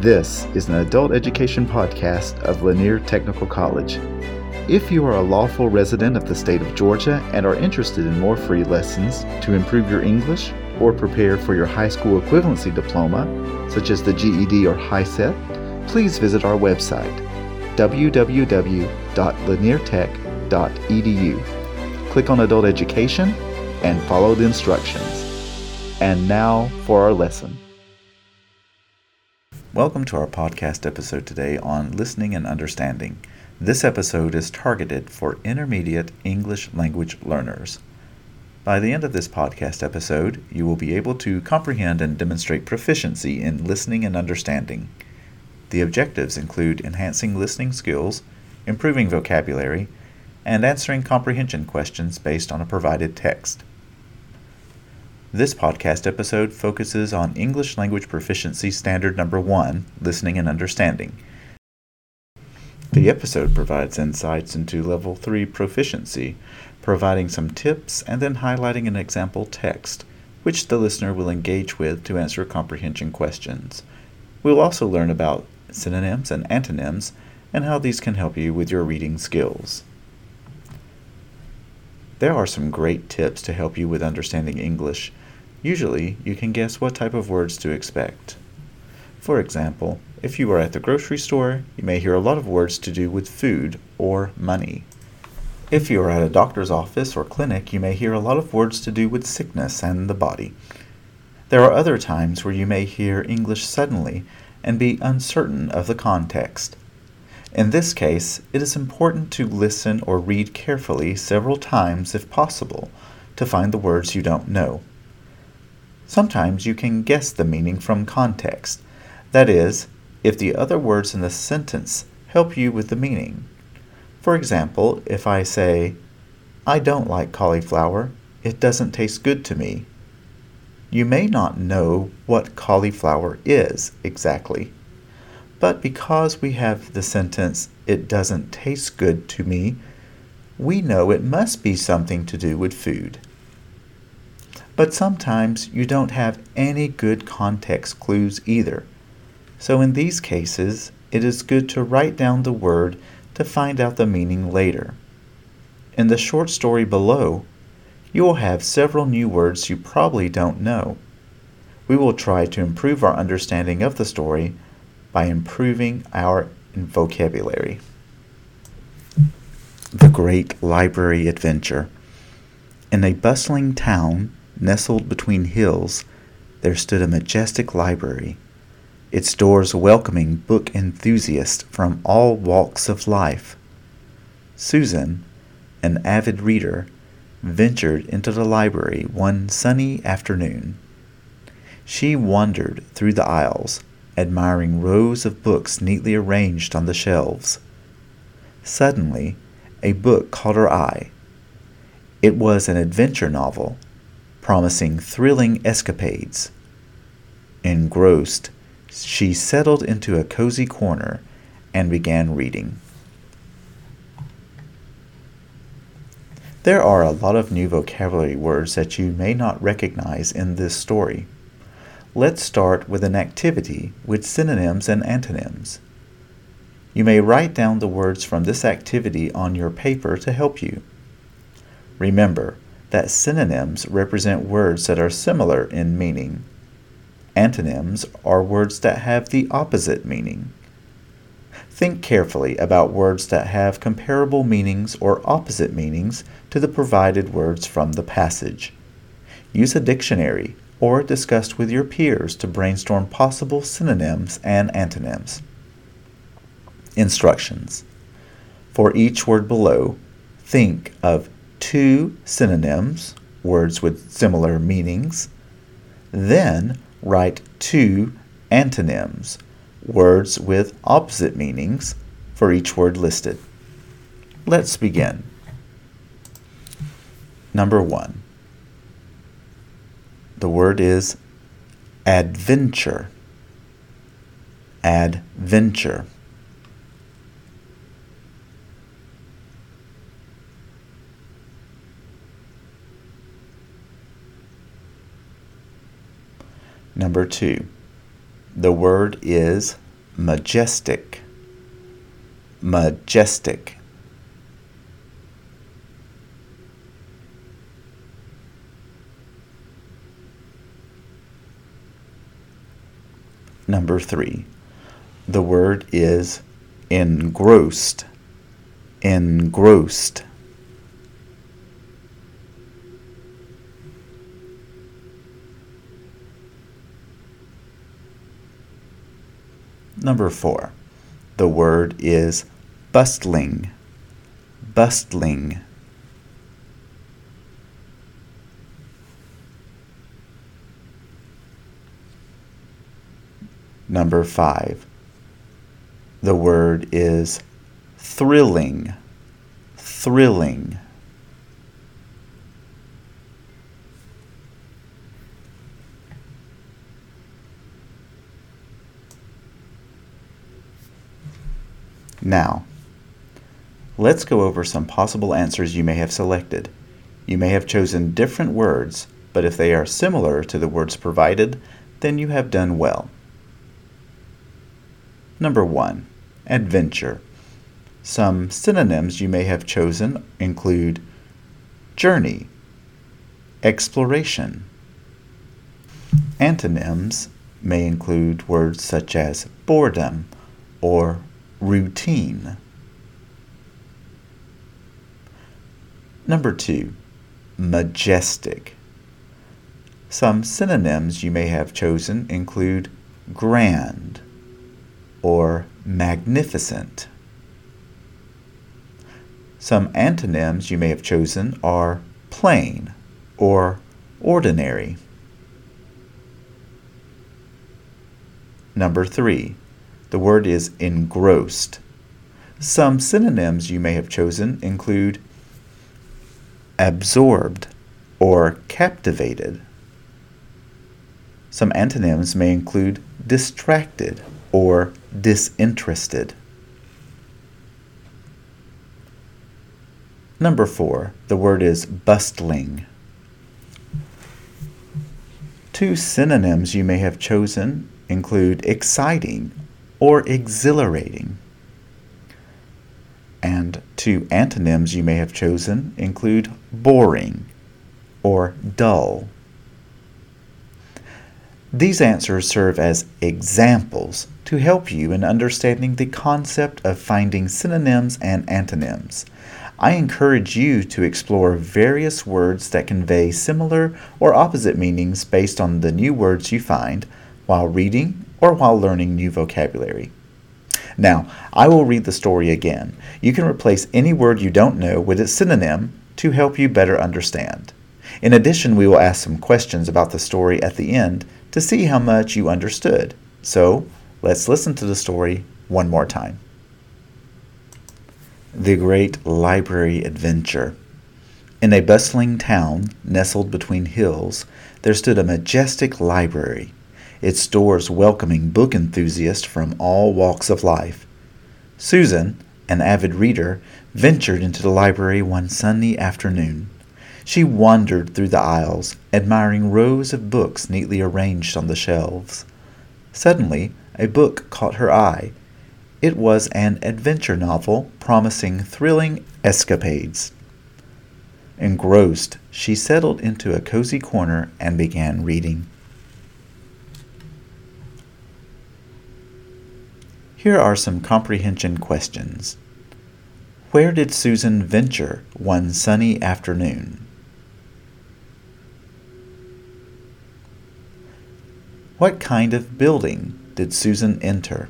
This is an adult education podcast of Lanier Technical College. If you are a lawful resident of the state of Georgia and are interested in more free lessons to improve your English or prepare for your high school equivalency diploma, such as the GED or HiSET, please visit our website www.laniertech.edu. Click on Adult Education and follow the instructions. And now for our lesson. Welcome to our podcast episode today on listening and understanding. This episode is targeted for intermediate English language learners. By the end of this podcast episode, you will be able to comprehend and demonstrate proficiency in listening and understanding. The objectives include enhancing listening skills, improving vocabulary, and answering comprehension questions based on a provided text. This podcast episode focuses on English language proficiency standard number one, listening and understanding. The episode provides insights into level 3 proficiency, providing some tips and then highlighting an example text, which the listener will engage with to answer comprehension questions. We'll also learn about synonyms and antonyms, and how these can help you with your reading skills. There are some great tips to help you with understanding English. Usually, you can guess what type of words to expect. For example, if you are at the grocery store, you may hear a lot of words to do with food or money. If you are at a doctor's office or clinic, you may hear a lot of words to do with sickness and the body. There are other times where you may hear English suddenly and be uncertain of the context. In this case, it is important to listen or read carefully several times if possible to find the words you don't know. Sometimes you can guess the meaning from context, that is, if the other words in the sentence help you with the meaning. For example, if I say, I don't like cauliflower, it doesn't taste good to me, you may not know what cauliflower is exactly, but because we have the sentence, it doesn't taste good to me, we know it must be something to do with food. But sometimes you don't have any good context clues either. So in these cases, it is good to write down the word to find out the meaning later. In the short story below, you will have several new words you probably don't know. We will try to improve our understanding of the story by improving our vocabulary. The Great Library Adventure. In a bustling town nestled between hills, there stood a majestic library, its doors welcoming book enthusiasts from all walks of life. Susan, an avid reader, ventured into the library one sunny afternoon. She wandered through the aisles, admiring rows of books neatly arranged on the shelves. Suddenly, a book caught her eye. It was an adventure novel, promising thrilling escapades. Engrossed, she settled into a cozy corner and began reading. There are a lot of new vocabulary words that you may not recognize in this story. Let's start with an activity with synonyms and antonyms. You may write down the words from this activity on your paper to help you. Remember that synonyms represent words that are similar in meaning. Antonyms are words that have the opposite meaning. Think carefully about words that have comparable meanings or opposite meanings to the provided words from the passage. Use a dictionary or discuss with your peers to brainstorm possible synonyms and antonyms. Instructions For each word below, think of two synonyms, words with similar meanings. Then write two antonyms, words with opposite meanings for each word listed. Let's begin. Number one. The word is adventure. Adventure. Number two. The word is majestic, majestic. Number three, the word is engrossed, engrossed. Number four, the word is bustling, bustling. Number five, the word is thrilling, thrilling. Now, let's go over some possible answers you may have selected. You may have chosen different words, but if they are similar to the words provided, then you have done well. Number 1. Adventure. Some synonyms you may have chosen include journey, exploration. Antonyms may include words such as boredom or routine. Number two, majestic. Some synonyms you may have chosen include grand or magnificent. Some antonyms you may have chosen are plain or ordinary. Number three, the word is engrossed. Some synonyms you may have chosen include absorbed or captivated. Some antonyms may include distracted or disinterested. Number four, the word is bustling. Two synonyms you may have chosen include exciting or exhilarating. And two antonyms you may have chosen include boring or dull. These answers serve as examples to help you in understanding the concept of finding synonyms and antonyms. I encourage you to explore various words that convey similar or opposite meanings based on the new words you find while reading or while learning new vocabulary. Now, I will read the story again. You can replace any word you don't know with its synonym to help you better understand. In addition, we will ask some questions about the story at the end to see how much you understood. So, let's listen to the story one more time. The Great Library Adventure. In a bustling town nestled between hills, there stood a majestic library its doors welcoming book enthusiasts from all walks of life. Susan, an avid reader, ventured into the library one sunny afternoon. She wandered through the aisles, admiring rows of books neatly arranged on the shelves. Suddenly, a book caught her eye. It was an adventure novel promising thrilling escapades. Engrossed, she settled into a cozy corner and began reading. Here are some comprehension questions. Where did Susan venture one sunny afternoon? What kind of building did Susan enter?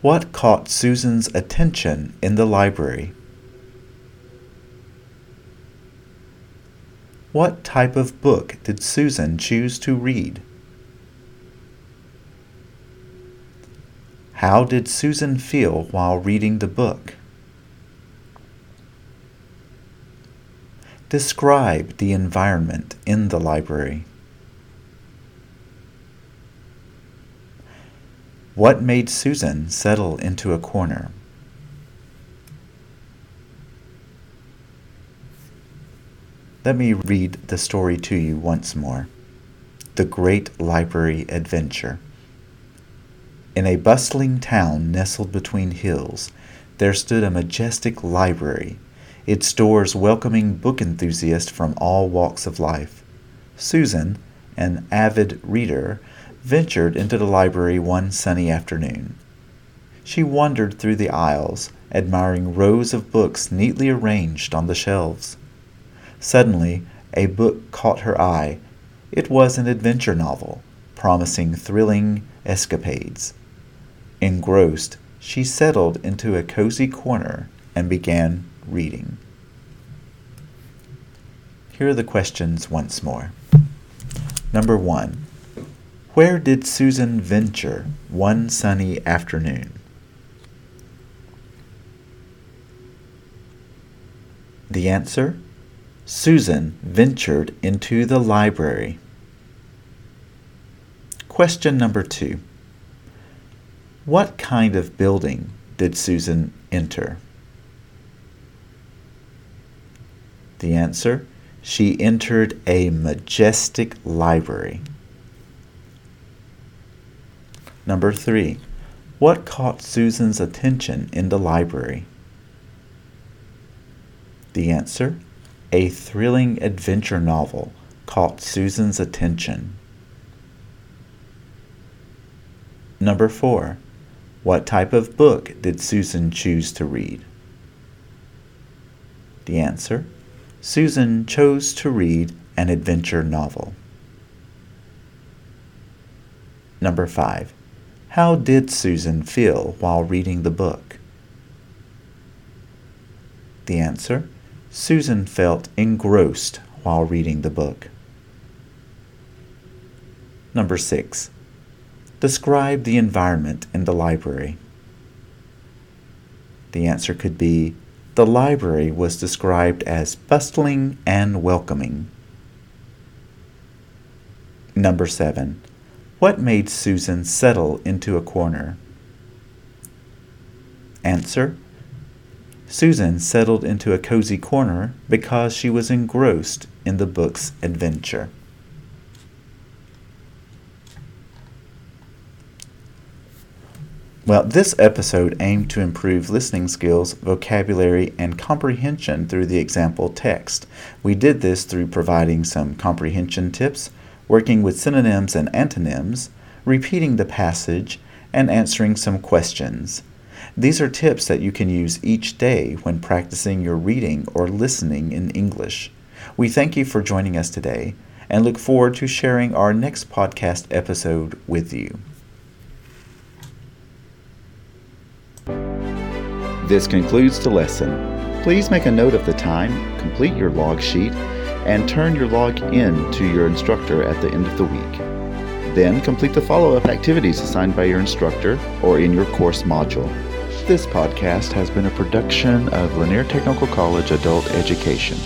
What caught Susan's attention in the library? What type of book did Susan choose to read? How did Susan feel while reading the book? Describe the environment in the library. What made Susan settle into a corner? Let me read the story to you once more. The Great Library Adventure. In a bustling town nestled between hills, there stood a majestic library, its doors welcoming book enthusiasts from all walks of life. Susan, an avid reader, ventured into the library one sunny afternoon. She wandered through the aisles, admiring rows of books neatly arranged on the shelves. Suddenly, a book caught her eye. It was an adventure novel, promising thrilling escapades. Engrossed, she settled into a cozy corner and began reading. Here are the questions once more. Number one Where did Susan venture one sunny afternoon? The answer Susan ventured into the library. Question number two What kind of building did Susan enter? The answer she entered a majestic library. Number three, what caught Susan's attention in the library? The answer, a thrilling adventure novel caught Susan's attention. Number four, what type of book did Susan choose to read? The answer, Susan chose to read an adventure novel. Number 5. How did Susan feel while reading the book? The answer Susan felt engrossed while reading the book. Number 6. Describe the environment in the library. The answer could be the library was described as bustling and welcoming. Number 7. What made Susan settle into a corner? Answer. Susan settled into a cozy corner because she was engrossed in the book's adventure. Well, this episode aimed to improve listening skills, vocabulary, and comprehension through the example text. We did this through providing some comprehension tips, working with synonyms and antonyms, repeating the passage, and answering some questions. These are tips that you can use each day when practicing your reading or listening in English. We thank you for joining us today and look forward to sharing our next podcast episode with you. This concludes the lesson. Please make a note of the time, complete your log sheet, and turn your log in to your instructor at the end of the week. Then complete the follow up activities assigned by your instructor or in your course module. This podcast has been a production of Lanier Technical College Adult Education.